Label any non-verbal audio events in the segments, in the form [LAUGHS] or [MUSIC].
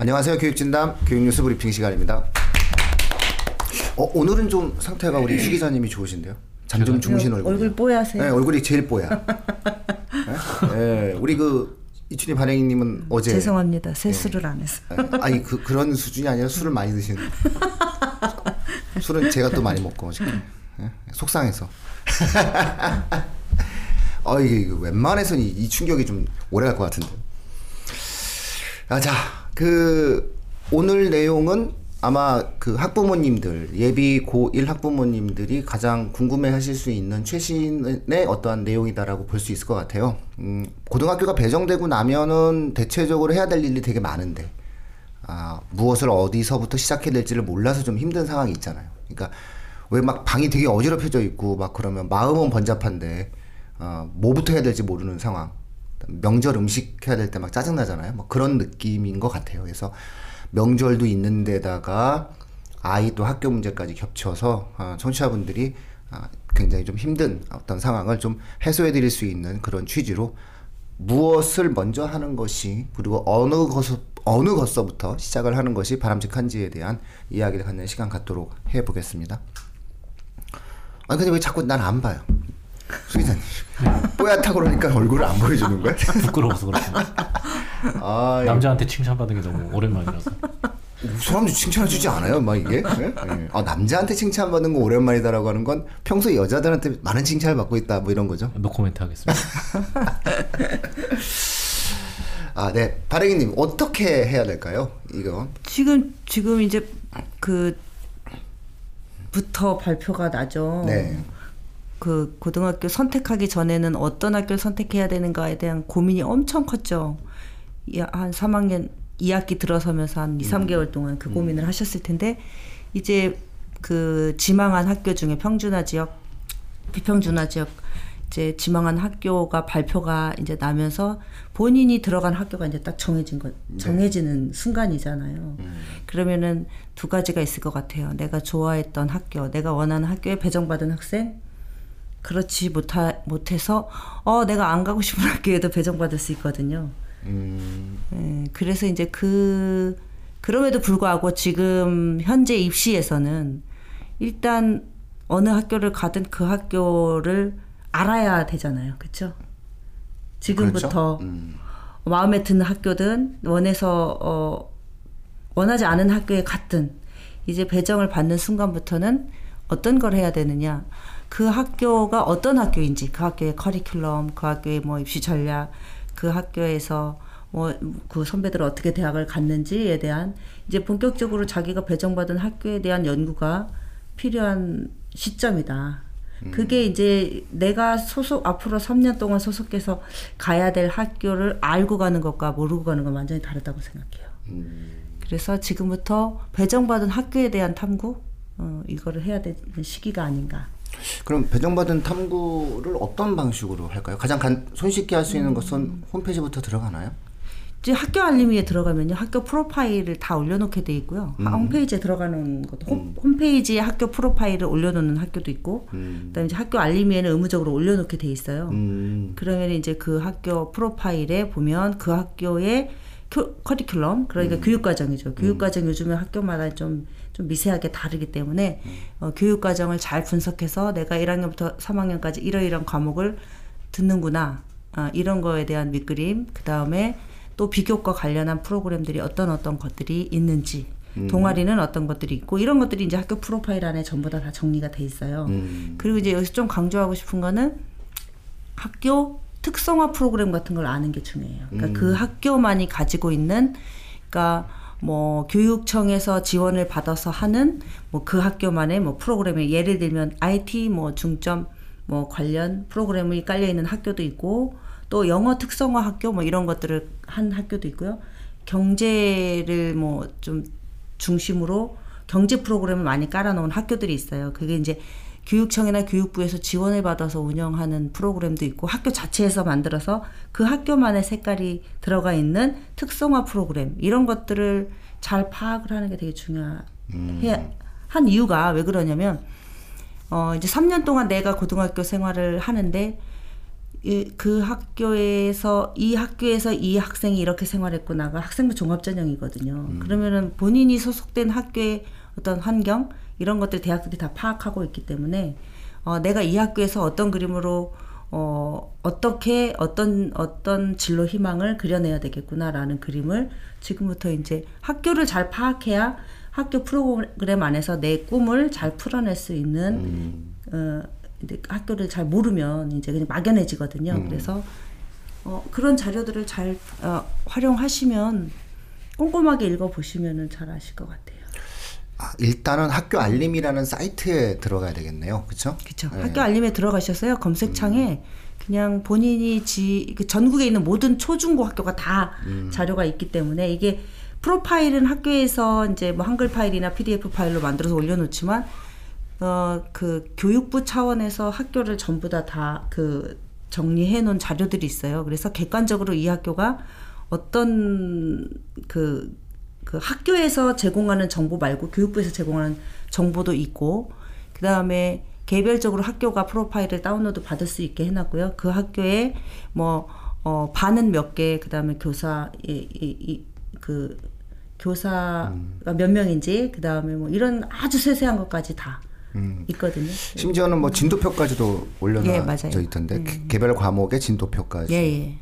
안녕하세요. 교육진담 교육뉴스 브리핑 시간입니다. 어, 오늘은 좀 상태가 우리 수 기자님이 좋으신데요. 잠 좀 주무신 얼굴. 얼굴 뽀얗세요. 네, 얼굴이 제일 뽀야. [LAUGHS] 네? 네, 우리 그 이춘희 반행님은 어제 죄송합니다. 세수를 안 해서. 네, 아니 그 그런 수준이 아니라 술을 많이 드시는. [LAUGHS] 술은 제가 또 많이 먹고 네? 속상해서. 아 [LAUGHS] 이게 웬만해서는 이, 이 충격이 좀 오래 갈 것 같은데. 아, 자, 그 오늘 내용은 아마 그 학부모님들 예비 고1 학부모님들이 가장 궁금해하실 수 있는 최신의 어떠한 내용이다라고 볼 수 있을 것 같아요. 음, 고등학교가 배정되고 나면은 대체적으로 해야 될 일이 되게 많은데 아, 무엇을 어디서부터 시작해야 될지를 몰라서 좀 힘든 상황이 있잖아요. 그러니까 왜 막 방이 되게 어지럽혀져 있고 막 그러면 마음은 번잡한데 어, 뭐부터 해야 될지 모르는 상황. 명절 음식 해야 될 때 막 짜증 나잖아요. 뭐 그런 느낌인 것 같아요. 그래서 명절도 있는데다가 아이 또 학교 문제까지 겹쳐서 어, 청취자분들이 어, 굉장히 좀 힘든 어떤 상황을 좀 해소해 드릴 수 있는 그런 취지로 무엇을 먼저 하는 것이 그리고 어느 것을 어느 것서부터 시작을 하는 것이 바람직한지에 대한 이야기를 갖는 시간 갖도록 해 보겠습니다. 아니 근데 왜 자꾸 난 안 봐요? 수기자님 [LAUGHS] 뽀얗다 그러니까 얼굴을 안 보여주는 거야? [LAUGHS] 부끄러워서 그렇죠. 아, 남자한테 칭찬받은 게 너무 오랜만이라서. 사람들 칭찬해주지 않아요, 막 이게? 네? 네. 아, 남자한테 칭찬받는 거 오랜만이다라고 하는 건 평소에 여자들한테 많은 칭찬을 받고 있다, 뭐 이런 거죠. 노코멘트 하겠습니다. 아, 네. 바랭이님, 어떻게 해야 될까요? 이거. 지금 지금 이제 그 부터 발표가 나죠. 네. 그 고등학교 선택하기 전에는 어떤 학교를 선택해야 되는가에 대한 고민이 엄청 컸죠. 이- 한 3학년 2학기 들어서면서 한 2, 3개월 동안 그 고민을 하셨을 텐데 이제 그 지망한 학교 중에 평준화 지역, 비평준화 지역 이제 지망한 학교가 발표가 이제 나면서 본인이 들어간 학교가 이제 딱 정해진 것, 정해지는 순간이잖아요. 그러면은 두 가지가 있을 것 같아요. 내가 좋아했던 학교, 내가 원하는 학교에 배정받은 학생, 그렇지 못하, 못해서 어 내가 안 가고 싶은 [LAUGHS] 학교에도 배정받을 수 있거든요. 음, 예, 그래서 이제 그 그럼에도 불구하고 지금 현재 입시에서는 일단 어느 학교를 가든 그 학교를 알아야 되잖아요, 그렇죠? 지금부터 그렇죠? 음, 마음에 드는 학교든 원해서 어, 원하지 않은 학교에 갔든 이제 배정을 받는 순간부터는 어떤 걸 해야 되느냐 그 학교가 어떤 학교인지 그 학교의 커리큘럼 그 학교의 뭐 입시 전략 그 학교에서 뭐 그 선배들 어떻게 대학을 갔는지에 대한 이제 본격적으로 자기가 배정받은 학교에 대한 연구가 필요한 시점이다. 그게 이제 내가 소속 앞으로 3년 동안 소속해서 가야 될 학교를 알고 가는 것과 모르고 가는 건 완전히 다르다고 생각해요. 그래서 지금부터 배정받은 학교에 대한 탐구 어, 이거를 해야 되는 시기가 아닌가. 그럼 배정받은 탐구를 어떤 방식으로 할까요? 가장 간, 손쉽게 할 수 있는 것은 홈페이지부터 들어가나요? 이제 학교 알림이에 들어가면요. 학교 프로파일을 다 올려놓게 돼 있고요. 아, 홈페이지에 들어가는 것도 홈, 홈페이지에 학교 프로파일을 올려놓는 학교도 있고 그다음에 이제 학교 알림이에는 의무적으로 올려놓게 돼 있어요. 음, 그러면 이제 그 학교 프로파일에 보면 그 학교의 교, 커리큘럼 그러니까 교육과정이죠. 교육과정 요즘에 학교마다 좀, 좀 미세하게 다르기 때문에 어, 교육과정을 잘 분석해서 내가 1학년부터 3학년까지 이러이러한 과목을 듣는구나. 아, 이런 거에 대한 밑그림, 그 다음에 또 비교과 관련한 프로그램들이 어떤 어떤 것들이 있는지, 동아리는 어떤 것들이 있고, 이런 것들이 이제 학교 프로파일 안에 전부 다, 다 정리가 돼 있어요. 음. 그리고 이제 여기서 좀 강조하고 싶은 거는 학교 특성화 프로그램 같은 걸 아는 게 중요해요. 그러니까 그 학교만이 가지고 있는 그러니까 뭐 교육청에서 지원을 받아서 하는 뭐 그 학교만의 뭐 프로그램에 예를 들면 IT 뭐 중점 뭐 관련 프로그램이 깔려 있는 학교도 있고 또 영어 특성화 학교 뭐 이런 것들을 한 학교도 있고요. 경제를 뭐 좀 중심으로 경제 프로그램을 많이 깔아놓은 학교들이 있어요. 그게 이제 교육청이나 교육부에서 지원을 받아서 운영하는 프로그램도 있고 학교 자체에서 만들어서 그 학교만의 색깔이 들어가 있는 특성화 프로그램 이런 것들을 잘 파악을 하는 게 되게 중요해. 한 이유가 왜 그러냐면 어 이제 3년 동안 내가 고등학교 생활을 하는데 이, 그 학교에서 이 학교에서 이 학생이 이렇게 생활했구나가 학생부 종합 전형이거든요. 그러면은 본인이 소속된 학교의 어떤 환경 이런 것들 대학들이 다 파악하고 있기 때문에 어, 내가 이 학교에서 어떤 그림으로 어, 어떻게 어떤 어떤 진로 희망을 그려내야 되겠구나라는 그림을 지금부터 이제 학교를 잘 파악해야 학교 프로그램 안에서 내 꿈을 잘 풀어낼 수 있는 어, 이제 학교를 잘 모르면 이제 그냥 막연해지거든요. 그래서 어, 그런 자료들을 잘 어, 활용하시면 꼼꼼하게 읽어보시면은 잘 아실 것 같아요. 아, 일단은 학교 알림이라는 사이트에 들어가야 되겠네요. 그렇죠? 그렇죠. 학교 알림에 들어가셔서요 검색창에 그냥 본인이 지, 그 전국에 있는 모든 초중고 학교가 다 자료가 있기 때문에 이게 프로파일은 학교에서 이제 뭐 한글 파일이나 PDF 파일로 만들어서 올려놓지만 어 그 교육부 차원에서 학교를 전부 다 다 그 정리해 놓은 자료들이 있어요. 그래서 객관적으로 이 학교가 어떤 그, 그 학교에서 제공하는 정보 말고 교육부에서 제공하는 정보도 있고 그 다음에 개별적으로 학교가 프로파일을 다운로드 받을 수 있게 해놨고요. 그 학교에 뭐, 어, 반은 몇 개, 그 다음에 교사, 이, 이, 이, 그, 교사가 몇 명인지, 그 다음에 뭐 이런 아주 세세한 것까지 다 있거든요. 심지어는 뭐 진도표까지도 예, 올려놔져 맞아요. 있던데 개- 개별 과목의 진도표까지. 예, 예.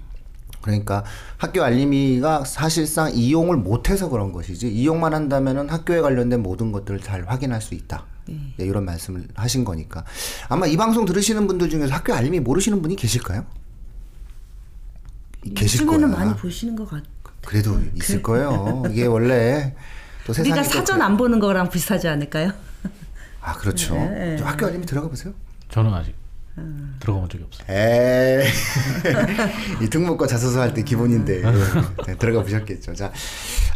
그러니까 학교 알림이가 사실상 이용을 못해서 그런 것이지 이용만 한다면은 학교에 관련된 모든 것들을 잘 확인할 수 있다. 네, 이런 말씀을 하신 거니까 아마 이 방송 들으시는 분들 중에서 학교 알림이 모르시는 분이 계실까요? 계실 거야. 요즘에는 많이 보시는 것 같아요. 그래도 있을 거예요. 이게 원래 또 세상에 우리가 또 사전 그- 안 보는 거랑 비슷하지 않을까요? 아 그렇죠. 네, 좀 학교 알림이 들어가 보세요. 저는 아직 들어가 본 적이 없어요. 에이 [LAUGHS] 이 특목고 자소서 할 때 기본인데 네, 들어가 보셨겠죠. 자,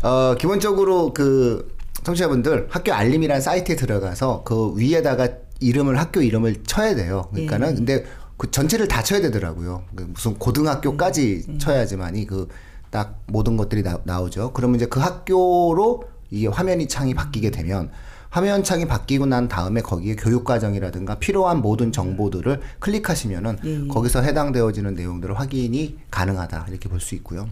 어, 기본적으로 그 청취자분들 학교 알림이라는 사이트에 들어가서 그 위에다가 이름을 학교 이름을 쳐야 돼요. 그러니까는 근데 그 전체를 다 쳐야 되더라고요. 그 무슨 고등학교까지 쳐야지만이 그 딱 모든 것들이 나, 나오죠. 그러면 이제 그 학교로 이게 화면이 창이 바뀌게 되면 화면 창이 바뀌고 난 다음에 거기에 교육과정이라든가 필요한 모든 정보들을 클릭하시면은 예, 예. 거기서 해당되어지는 내용들을 확인이 가능하다 이렇게 볼 수 있고요.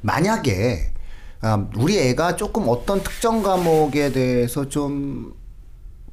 만약에 아, 우리 애가 조금 어떤 특정 과목에 대해서 좀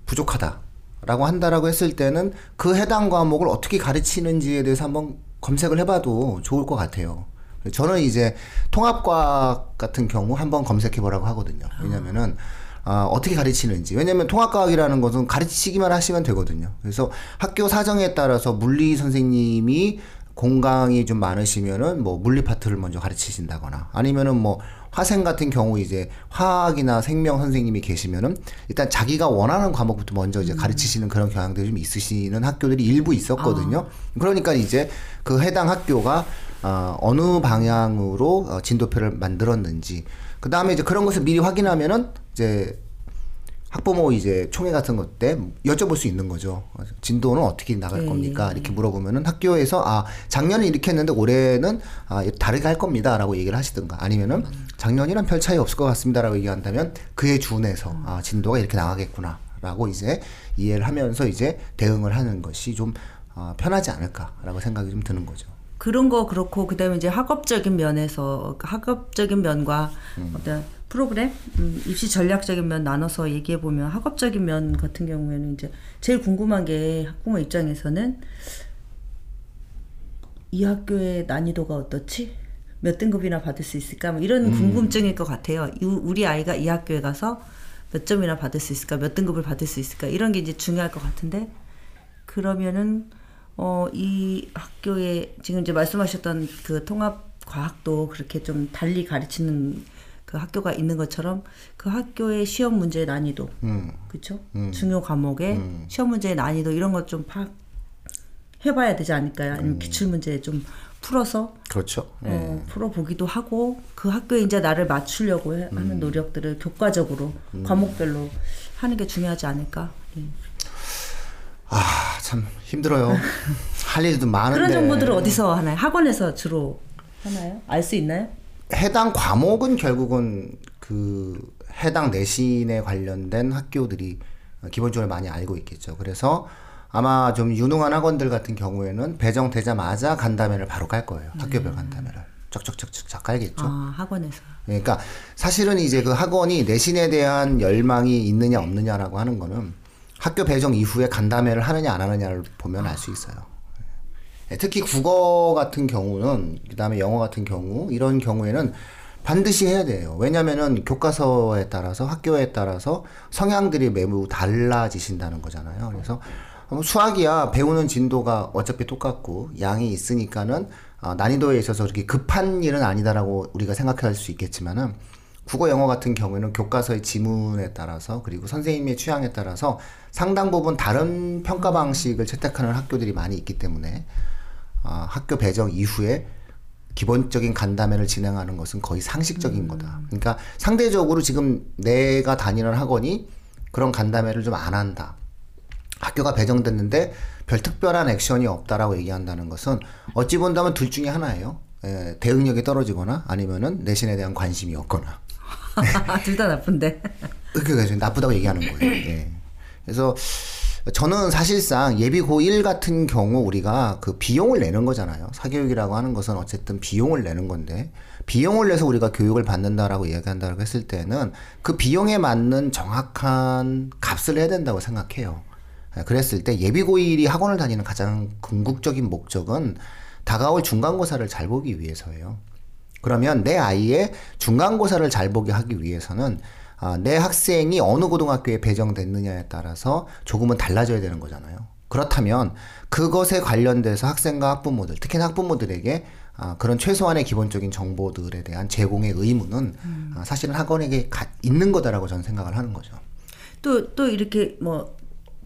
부족하다라고 한다라고 했을 때는 그 해당 과목을 어떻게 가르치는지에 대해서 한번 검색을 해봐도 좋을 것 같아요. 저는 이제 통합과학 같은 경우 한번 검색해 보라고 하거든요. 왜냐면은 아, 어떻게 가르치는지. 왜냐면 통합과학이라는 것은 가르치기만 하시면 되거든요. 그래서 학교 사정에 따라서 물리 선생님이 공강이 좀 많으시면은 뭐 물리 파트를 먼저 가르치신다거나 아니면은 뭐 화생 같은 경우 이제 화학이나 생명 선생님이 계시면은 일단 자기가 원하는 과목부터 먼저 이제 가르치시는 그런 경향들이 좀 있으시는 학교들이 일부 있었거든요. 그러니까 이제 그 해당 학교가 어, 어느 방향으로 어, 진도표를 만들었는지 그 다음에 이제 그런 것을 미리 확인하면은 이제 학부모 이제 총회 같은 것 때 여쭤볼 수 있는 거죠. 진도는 어떻게 나갈 네, 겁니까? 네. 이렇게 물어보면은 학교에서 아 작년에 이렇게 했는데 올해는 아 다르게 할 겁니다라고 얘기를 하시든가 아니면은 작년이랑 별 차이 없을 것 같습니다라고 얘기한다면 그에 준해서 아 진도가 이렇게 나가겠구나라고 이제 이해를 하면서 이제 대응을 하는 것이 좀 아, 편하지 않을까라고 생각이 좀 드는 거죠. 그런 거 그렇고 그다음에 이제 학업적인 면에서 그 학업적인 면과 어떤 프로그램 음, 입시 전략적인 면 나눠서 얘기해 보면 학업적인 면 같은 경우에는 이제 제일 궁금한 게 학부모 입장에서는 이 학교의 난이도가 어떻지? 몇 등급이나 받을 수 있을까? 뭐 이런 궁금증일 것 같아요. 이- 우리 아이가 이 학교에 가서 몇 점이나 받을 수 있을까? 몇 등급을 받을 수 있을까? 이런 게 이제 중요할 것 같은데 그러면은 어 이 학교에 지금 이제 말씀하셨던 그 통합 과학도 그렇게 좀 달리 가르치는 그 학교가 있는 것처럼 그 학교의 시험 문제의 난이도, 음. 그렇죠? 중요 과목의 시험 문제의 난이도 이런 것 좀 파악 해봐야 되지 않을까요? 아니면 기출 문제 좀 풀어서 그렇죠. 어, 풀어보기도 하고 그 학교에 이제 나를 맞추려고 해- 하는 노력들을 교과적으로 과목별로 하는 게 중요하지 않을까? 예. 아참 힘들어요. [LAUGHS] 할 일도 많은데 그런 정보들을 어디서 하나요? 학원에서 주로 하나요? 알 수 있나요? 해당 과목은 결국은 그 해당 내신에 관련된 학교들이 기본적으로 많이 알고 있겠죠. 그래서 아마 좀 유능한 학원들 같은 경우에는 배정되자마자 간담회를 바로 깔 거예요. 네. 학교별 간담회를. 쩍쩍쩍쩍 깔겠죠. 아, 학원에서. 그러니까 사실은 이제 그 학원이 내신에 대한 열망이 있느냐 없느냐라고 하는 거는 학교 배정 이후에 간담회를 하느냐 안 하느냐를 보면 알 수 있어요. 예, 특히 국어 같은 경우는 그다음에 영어 같은 경우 이런 경우에는 반드시 해야 돼요. 왜냐면은 교과서에 따라서 학교에 따라서 성향들이 매우 달라지신다는 거잖아요. 그래서 뭐 수학이야 배우는 진도가 어차피 똑같고 양이 있으니까는 어, 난이도에 있어서 그렇게 급한 일은 아니다라고 우리가 생각할 수 있겠지만은 국어 영어 같은 경우에는 교과서의 지문에 따라서 그리고 선생님의 취향에 따라서 상당 부분 다른 평가 방식을 채택하는 학교들이 많이 있기 때문에 아, 학교 배정 이후에 기본적인 간담회를 진행하는 것은 거의 상식적인 거다. 그러니까 상대적으로 지금 내가 다니는 학원이 그런 간담회를 좀 안 한다. 학교가 배정됐는데 별 특별한 액션이 없다라고 얘기한다는 것은 어찌 본다면 둘 중에 하나예요. 예, 대응력이 떨어지거나 아니면은 내신에 대한 관심이 없거나. [LAUGHS] 둘 다 나쁜데. 그게 좀 나쁘다고 얘기하는 거예요. 예. 그래서 저는 사실상 예비 고1 같은 경우 우리가 그 비용을 내는 거잖아요. 사교육이라고 하는 것은 어쨌든 비용을 내는 건데 비용을 내서 우리가 교육을 받는다라고 이야기한다고 했을 때는 그 비용에 맞는 정확한 값을 해야 된다고 생각해요. 예, 그랬을 때 예비 고1이 학원을 다니는 가장 궁극적인 목적은 다가올 중간고사를 잘 보기 위해서예요. 그러면 내 아이의 중간고사를 잘 보게 하기 위해서는 아, 내 학생이 어느 고등학교에 배정됐느냐에 따라서 조금은 달라져야 되는 거잖아요. 그렇다면 그것에 관련돼서 학생과 학부모들, 특히나 학부모들에게 아, 그런 최소한의 기본적인 정보들에 대한 제공의 의무는 아, 사실은 학원에게 가, 있는 거다라고 저는 생각을 하는 거죠. 또, 또 이렇게 뭐,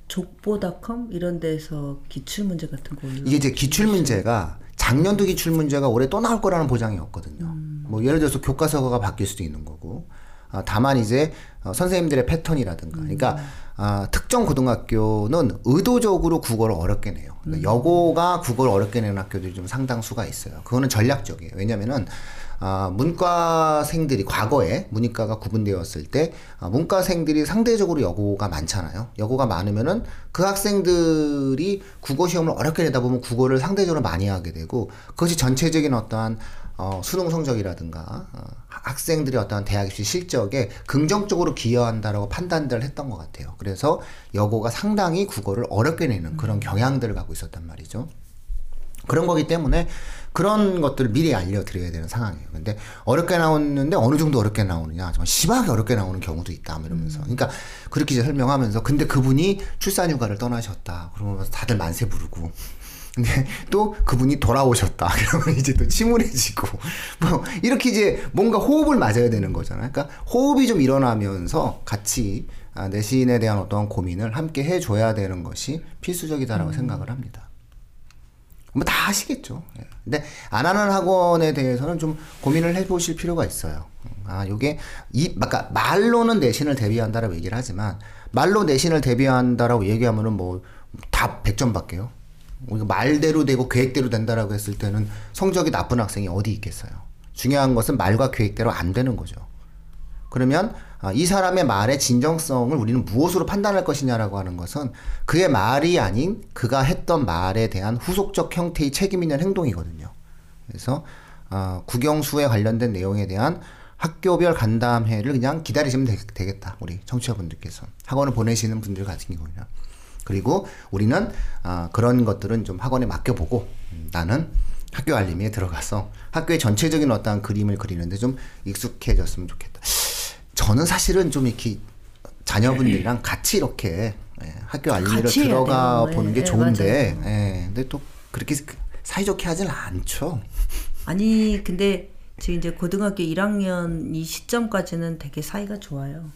족보닷컴 이런 데서 기출 문제 같은 거. 이게 이제 기출 문제가 작년도 기출 문제가 올해 또 나올 거라는 보장이 없거든요. 뭐 예를 들어서 교과서가 바뀔 수도 있는 거고. 아, 다만 이제 어, 선생님들의 패턴이라든가, 그러니까 아, 특정 고등학교는 의도적으로 국어를 어렵게 내요. 그러니까 여고가 국어를 어렵게 내는 학교들이 좀 상당수가 있어요. 그거는 전략적이에요. 왜냐면은 아, 문과생들이 과거에 문이과가 구분되었을 때 아, 문과생들이 상대적으로 여고가 많잖아요. 여고가 많으면은 그 학생들이 국어 시험을 어렵게 내다 보면 국어를 상대적으로 많이 하게 되고 그것이 전체적인 어떠한 어, 수능 성적이라든가 어, 학생들의 어떠한 대학 입시 실적에 긍정적으로 기여한다라고 판단들을 했던 것 같아요. 그래서 여고가 상당히 국어를 어렵게 내는 그런 경향들을 갖고 있었단 말이죠. 그런 거기 때문에 그런 것들을 미리 알려드려야 되는 상황이에요. 근데 어렵게 나오는데 어느 정도 어렵게 나오느냐. 정말 심하게 어렵게 나오는 경우도 있다. 뭐 이러면서. 그러니까 그렇게 이제 설명하면서 근데 그분이 출산휴가를 떠나셨다. 그러면서 다들 만세 부르고. 근데 또 그분이 돌아오셨다. [LAUGHS] 그러면 이제 또 침울해지고. 뭐 이렇게 이제 뭔가 호흡을 맞아야 되는 거잖아요. 그러니까 호흡이 좀 일어나면서 같이 아, 내신에 대한 어떤 고민을 함께 해줘야 되는 것이 필수적이다라고 생각을 합니다. 뭐 다 아시겠죠. 예. 근데 안 하는 학원에 대해서는 좀 고민을 해보실 필요가 있어요. 아, 요게 이, 아까 말로는 내신을 대비한다라고 얘기를 하지만 말로 내신을 대비한다라고 얘기하면은 뭐 다 100점 밖에요. 우리가 말대로 되고 계획대로 된다라고 했을 때는 성적이 나쁜 학생이 어디 있겠어요. 중요한 것은 말과 계획대로 안 되는 거죠. 그러면 아, 이 사람의 말의 진정성을 우리는 무엇으로 판단할 것이냐라고 하는 것은 그의 말이 아닌 그가 했던 말에 대한 후속적 형태의 책임 있는 행동이거든요. 그래서 아, 국영수에 관련된 내용에 대한 학교별 간담회를 그냥 기다리시면 되, 겠다 우리 청취자분들께서 학원을 보내시는 분들 같은 경우는 그리고 우리는 아, 그런 것들은 좀 학원에 맡겨보고 음, 나는 학교 알림에 들어가서 학교의 전체적인 어떠한 그림을 그리는데 좀 익숙해졌으면 좋겠다. 저는 사실은 좀 이렇게 자녀분들이랑 같이 이렇게 예, 학교 알림으로 들어가. 보는 게 예, 좋은데, 예, 근데 또 그렇게 사이좋게 하진 않죠. 아니, 근데 지금 이제 고등학교 1학년 이 시점까지는 되게 사이가 좋아요.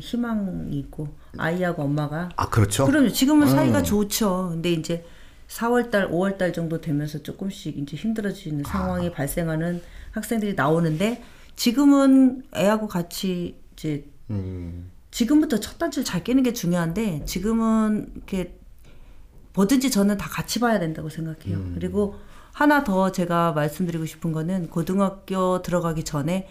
희망이 있고, 아이하고 엄마가. 아 그렇죠. 그럼요. 지금은 사이가 좋죠. 근데 이제 4월달, 5월달 정도 되면서 조금씩 이제 힘들어지는 아. 상황이 발생하는 학생들이 나오는데 지금은 애하고 같이 이제 음, 지금부터 첫 단추를 잘 깨는 게 중요한데 지금은 이렇게 뭐든지 저는 다 같이 봐야 된다고 생각해요. 음. 그리고 하나 더 제가 말씀드리고 싶은 거는 고등학교 들어가기 전에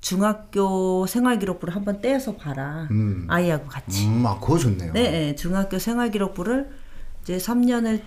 중학교 생활기록부를 한번 떼서 봐라. 아이하고 같이. 음, 아 그거 좋네요. 네, 네, 중학교 생활기록부를 이제 3년을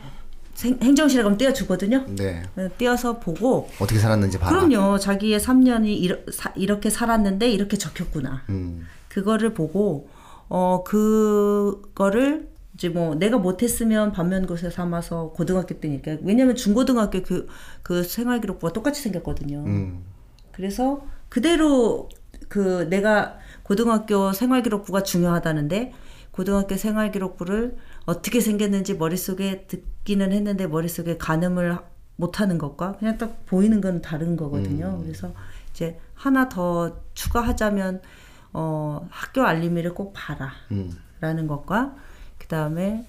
행정실에 가면 떼어주거든요. 네. 떼어서 보고 어떻게 살았는지 봐라. 그럼요. 자기의 3년이 이러, 사, 이렇게 살았는데 이렇게 적혔구나. 음. 그거를 보고 어 그거를 이제 뭐 내가 못했으면 반면교사 삼아서 고등학교 때니까 왜냐면 중고등학교 그 그 생활기록부가 똑같이 생겼거든요. 음. 그래서 그대로 그 내가 고등학교 생활기록부가 중요하다는데 고등학교 생활기록부를 어떻게 생겼는지 머릿속에 듣기는 했는데 머릿속에 가늠을 못하는 것과 그냥 딱 보이는 건 다른 거거든요. 그래서 이제 하나 더 추가하자면 어 학교 알림이를 꼭 봐라. 음. 라는 것과 그 다음에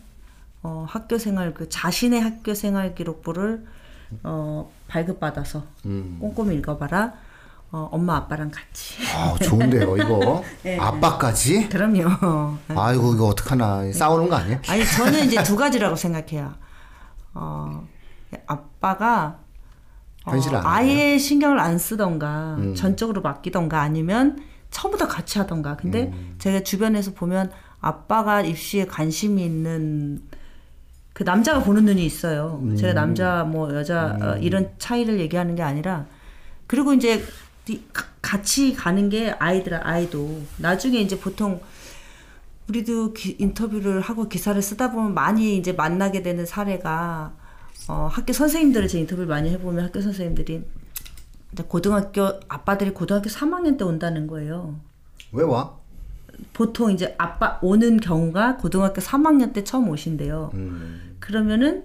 어, 학교 생활 그 자신의 학교 생활 기록부를 어, 발급받아서 음. 꼼꼼히 읽어봐라. 어, 엄마 아빠랑 같이. 아, 좋은데요, 이거. [LAUGHS] 네, 아빠까지? 그럼요. 아이고, 이거 어떡하나. 싸우는 거 아니에요? 아니 저는 이제 두 [LAUGHS] 가지라고 생각해요. 어, 아빠가 어, 음. 아예 신경을 안 쓰던가 전적으로 맡기던가 아니면 처음부터 같이 하던가. 근데 음. 제가 주변에서 보면 아빠가 입시에 관심이 있는 그 남자가 보는 눈이 있어요. 음. 제가 남자 뭐 여자 어, 이런 차이를 얘기하는 게 아니라 그리고 이제 같이 가는 게 아이들 아이도 나중에 이제 보통 우리도 기- 인터뷰를 하고 기사를 쓰다 보면 많이 이제 만나게 되는 사례가 어, 학교 선생님들을 제 인터뷰를 많이 해보면 학교 선생님들이 고등학교 아빠들이 고등학교 3학년 때 온다는 거예요. 왜 와? 보통 이제 아빠 오는 경우가 고등학교 3학년 때 처음 오신대요. 음. 그러면은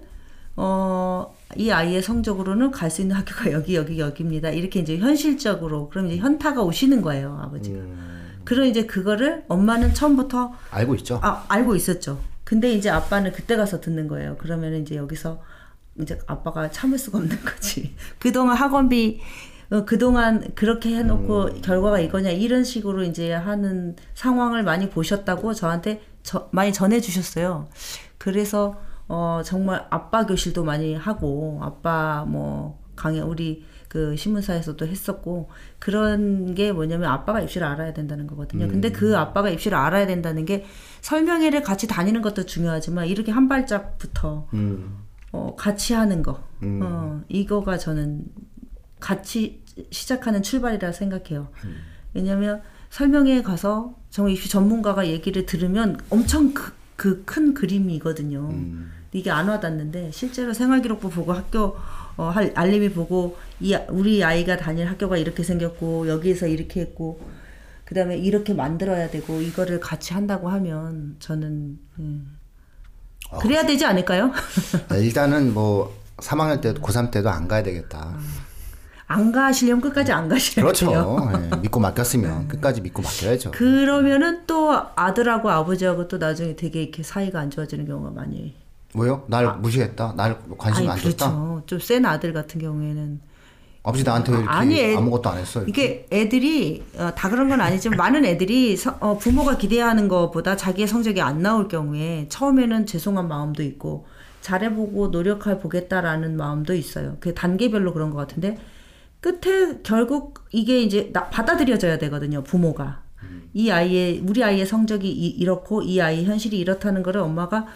어, 이 아이의 성적으로는 갈 수 있는 학교가 [LAUGHS] 여기 여기 여기입니다. 이렇게 이제 현실적으로 그럼 이제 현타가 오시는 거예요, 아버지가. 음. 그럼 이제 그거를 엄마는 처음부터 알고 있죠? 아, 알고 있었죠. 근데 이제 아빠는 그때 가서 듣는 거예요. 그러면 이제 여기서 이제 아빠가 참을 수가 없는 거지. [LAUGHS] 그동안 학원비 어, 그동안 그렇게 해놓고 결과가 이거냐 이런 식으로 이제 하는 상황을 많이 보셨다고 저한테 저, 많이 전해주셨어요. 그래서 어, 정말 아빠 교실도 많이 하고 아빠 뭐 강의 우리 그 신문사에서도 했었고 그런 게 뭐냐면 아빠가 입시를 알아야 된다는 거거든요. 근데 그 아빠가 입시를 알아야 된다는 게 설명회를 같이 다니는 것도 중요하지만 이렇게 한 발짝부터 음. 어, 같이 하는 거. 어, 이거가 저는 같이 시작하는 출발이라 생각해요. 왜냐면 설명회에 가서 정말 입시 전문가가 얘기를 들으면 엄청 그 큰 그림이거든요. 이게 안 와닿는데 실제로 생활기록부 보고 학교 어, 할- 알림이 보고 이 아- 우리 아이가 다닐 학교가 이렇게 생겼고 여기에서 이렇게 했고 그다음에 이렇게 만들어야 되고 이거를 같이 한다고 하면 저는 음, 그래야 되지 않을까요? 아, 일단은 뭐 3학년 때도 고3 때도 안 가야 되겠다. 안 가시려면 끝까지 안 가셔야 그렇죠. 돼요. 예, 믿고 맡겼으면 끝까지 믿고 맡겨야죠. 그러면은 또 아들하고 아버지하고 또 나중에 되게 이렇게 사이가 안 좋아지는 경우가 많이. 왜요? 날 무시했다? 날 관심 아니 안 줬다? 그렇죠. 좀 센 아들 같은 경우에는 아버지 나한테 왜 이렇게 아니, 애- 아무것도 안 했어? 이렇게? 이게 애들이 어, 다 그런 건 아니지만 [LAUGHS] 많은 애들이 서- 어, 부모가 기대하는 것보다 자기의 성적이 안 나올 경우에 처음에는 죄송한 마음도 있고 잘해보고 노력해 보겠다라는 마음도 있어요. 그 단계별로 그런 것 같은데 끝에 결국 이게 이제 나- 받아들여져야 되거든요. 부모가 이 아이의 우리 아이의 성적이 이, 이 렇고 이 아이의 현실이 이렇다는 거를 엄마가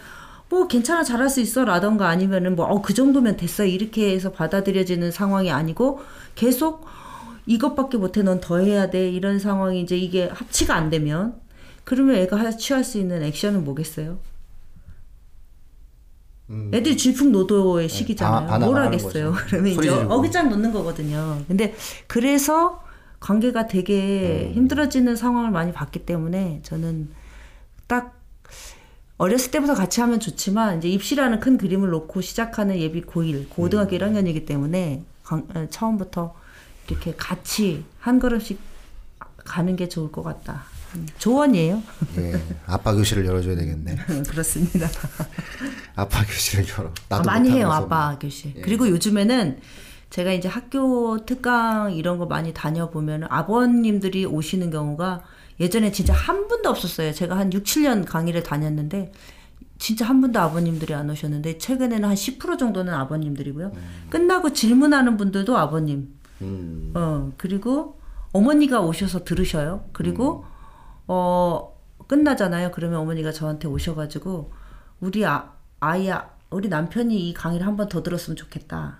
뭐 괜찮아 잘할 수 있어 라던가 아니면은 뭐 어 그 정도면 됐어 이렇게 해서 받아들여지는 상황이 아니고 계속 이것밖에 못해 넌 더 해야 돼 이런 상황이 이제 이게 합치가 안 되면 그러면 애가 하- 취할 수 있는 액션은 뭐겠어요? 애들이 질풍노도의 시기잖아요. 반- 반항을 뭘 하겠어요? 그러면 이제. 어깃장 놓는 거거든요. 근데 그래서 관계가 되게 음. 힘들어지는 상황을 많이 봤기 때문에 저는 딱 어렸을 때부터 같이 하면 좋지만 이제 입시라는 큰 그림을 놓고 시작하는 예비 고1 고등학교 1학년이기 때문에 강- 어, 처음부터 이렇게 같이 한 걸음씩 가는 게 좋을 것 같다. 음, 조언이에요. 예, 아빠 교실을 열어줘야 되겠네. [LAUGHS] 그렇습니다. 아빠 교실을 열어. 아, 나도 많이 해요. 아빠 교실. 예. 그리고 요즘에는 제가 이제 학교 특강 이런 거 많이 다녀보면 아버님들이 오시는 경우가 예전에 진짜 한 분도 없었어요. 제가 한 6, 7년 강의를 다녔는데 진짜 한 분도 아버님들이 안 오셨는데 최근에는 한 10% 정도는 아버님들이고요. 끝나고 질문하는 분들도 아버님. 음, 어, 그리고 어머니가 오셔서 들으셔요. 그리고 어 끝나잖아요. 그러면 어머니가 저한테 오셔가지고 우리 아, 아이 우리 남편이 이 강의를 한 번 더 들었으면 좋겠다.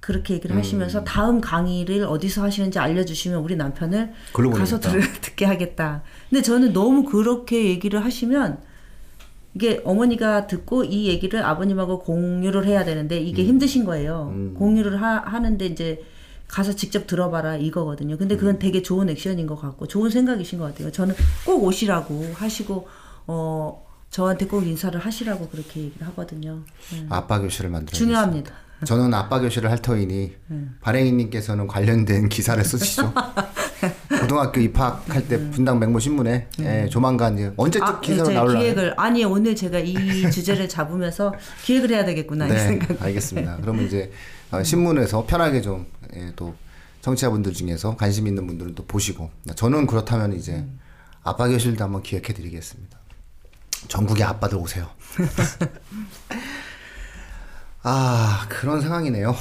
그렇게 얘기를 하시면서 다음 강의를 어디서 하시는지 알려주시면 우리 남편을 가서. 들, [LAUGHS] 듣게 하겠다. 근데 저는 너무 그렇게 얘기를 하시면 이게 어머니가 듣고 이 얘기를 아버님하고 공유를 해야 되는데 이게 힘드신 거예요. 공유를 하, 하는데 이제 가서 직접 들어봐라 이거거든요. 근데 그건 되게 좋은 액션인 것 같고 좋은 생각이신 것 같아요. 저는 꼭 오시라고 하시고 어 저한테 꼭 인사를 하시라고 그렇게 얘기를 하거든요. 네. 아빠 교실을 만들어. 중요합니다. 저는 아빠 교실을 할 터이니 발행인님께서는 관련된 기사를 쓰시죠. [LAUGHS] 고등학교 입학할 때 분당 맹모 신문에 예, 조만간 언제쯤 아, 기사로 제 나올라. 기획을 아니 오늘 제가 이 주제를 잡으면서 기획을 해야 되겠구나 이 네, 생각. 알겠습니다. [LAUGHS] 그러면 이제 어, 신문에서 편하게 좀 예, 또 청취자분들 중에서 관심 있는 분들은 또 보시고 저는 그렇다면 이제 아빠 교실도 한번 기획해 드리겠습니다. 전국의 아빠들 오세요. [LAUGHS] 아 그런 상황이네요.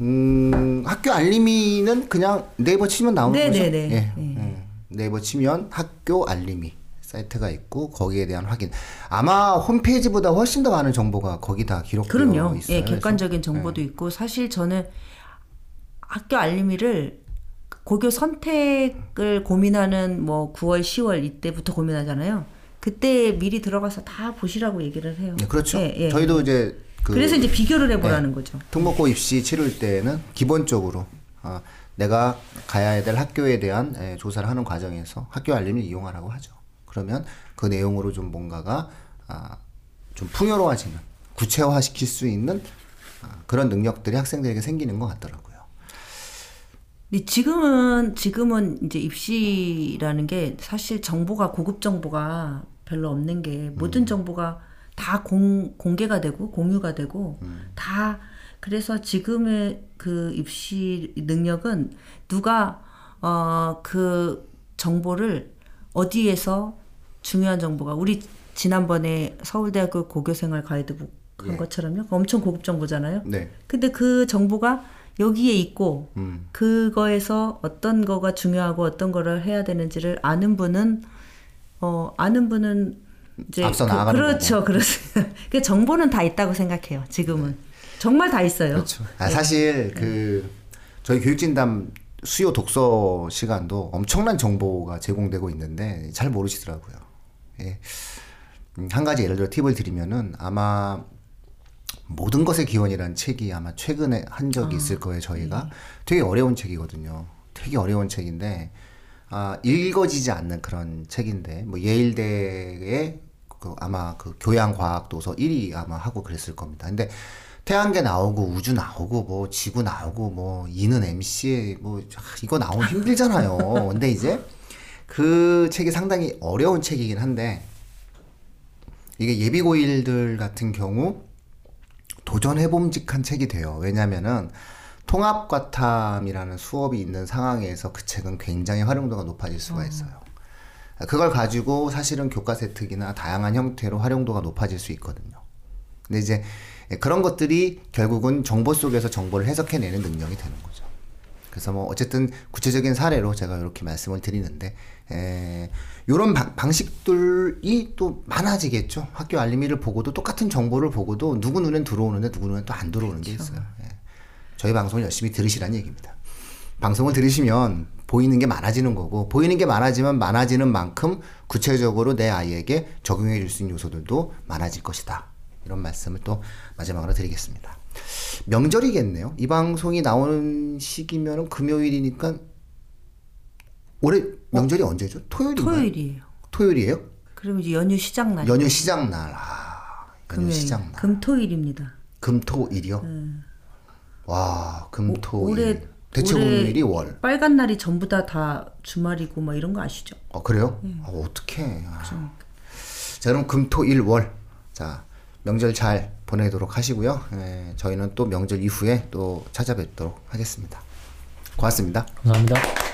음, 학교 알림이는 그냥 네이버 치면 나오는 네, 거죠? 네, 네. 예, 네. 음, 네이버 치면 학교 알림이 사이트가 있고 거기에 대한 확인. 아마 홈페이지보다 훨씬 더 많은 정보가 거기 다 기록되어 그럼요. 있어요. 예, 객관적인 정보도 있고 사실 저는 학교 알림이를 고교 선택을 고민하는 뭐 9월, 10월 이때부터 고민하잖아요. 그때 미리 들어가서 다 보시라고 얘기를 해요. 네, 그렇죠. 예, 예. 저희도 이제 그 그, 래서 이제 비교를 해보라는 거죠. 특목고 입시 치를 때는 기본적으로 아, 내가 가야 될 학교에 대한 예, 조사를 하는 과정에서 학교 알림을 이용하라고 하죠. 그러면 그 내용으로 좀 뭔가가 아, 좀 풍요로워지는 구체화시킬 수 있는 아, 그런 능력들이 학생들에게 생기는 것 같더라고요. 근데 지금은 지금은 이제 입시라는 게 사실 정보가 고급 정보가 별로 없는 게 모든 음. 정보가 다 공, 공개가 되고 공유가 되고 음. 다 그래서 지금의 그 입시 능력은 누가 어 그 정보를 어디에서 중요한 정보가 우리 지난번에 서울대학교 고교생활 가이드북 한 예. 것처럼요 엄청 고급 정보잖아요. 네. 근데 그 정보가 여기에 있고 음. 그거에서 어떤 거가 중요하고 어떤 거를 해야 되는지를 아는 분은 어 아는 분은 이제 앞서 나아가는 그렇죠 그렇습니다. [LAUGHS] 그 정보는 다 있다고 생각해요. 지금은 정말 다 있어요. 그렇죠. 아, 사실 그 저희 교육진담 수요 독서 시간도 엄청난 정보가 제공되고 있는데 잘 모르시더라고요. 예. 음, 한 가지 예를 들어 팁을 드리면은 아마 모든 것의 기원이라는 책이 아마 최근에 한 적이 있을 거예요. 저희가 되게 어려운 책이거든요. 되게 어려운 책인데 아, 읽어지지 않는 그런 책인데 뭐 예일대의 그 아마 그 교양과학 도서 1위 아마 하고 그랬을 겁니다. 근데 태양계 나오고 우주 나오고 뭐 지구 나오고 뭐 이는 MC에 뭐 아, 이거 나오기 힘들잖아요. [LAUGHS] 근데 이제 그 책이 상당히 어려운 책이긴 한데 이게 예비고일들 같은 경우 도전해봄직한 책이 돼요. 왜냐면은 통합과탐이라는 수업이 있는 상황에서 그 책은 굉장히 활용도가 높아질 수가 있어요. 그걸 가지고 사실은 교과세 특이나 다양한 형태로 활용도가 높아질 수 있거든요. 근데 이제 그런 것들이 결국은 정보 속에서 정보를 해석해내는 능력이 되는 거죠. 그래서 뭐 어쨌든 구체적인 사례로 제가 이렇게 말씀을 드리는데 에, 이런 방식들이 또 많아지겠죠. 학교 알림이를 보고도 똑같은 정보를 보고도 누구 눈엔 들어오는데 누구 눈엔 또 안 들어오는 게 있어요. 예. 저희 방송을 열심히 들으시라는 얘기입니다. 방송을 들으시면 보이는 게 많아지는 거고 보이는 게 많아지면 많아지는 만큼 구체적으로 내 아이에게 적용해 줄 수 있는 요소들도 많아질 것이다. 이런 말씀을 또 마지막으로 드리겠습니다. 명절이겠네요. 이 방송이 나오는 시기면은 금요일이니까 올해 명절이 언제죠? 토요일인가요? 토요일이에요. 토요일이에요? 그럼 이제 연휴 시작 날. 연휴 시작 날. 아, 연휴. 시작 날. 금토일입니다. 금토일이요? 와, 금토일. 올해 대체 공휴일이 월. 빨간 날이 전부 다 다 주말이고 뭐 이런 거 아시죠? 어, 그래요? 아, 어떡해. 아. 자, 그럼 금토일 월. 자, 명절 잘 보내도록 하시고요. 예, 저희는 또 명절 이후에 또 찾아뵙도록 하겠습니다. 고맙습니다. 감사합니다.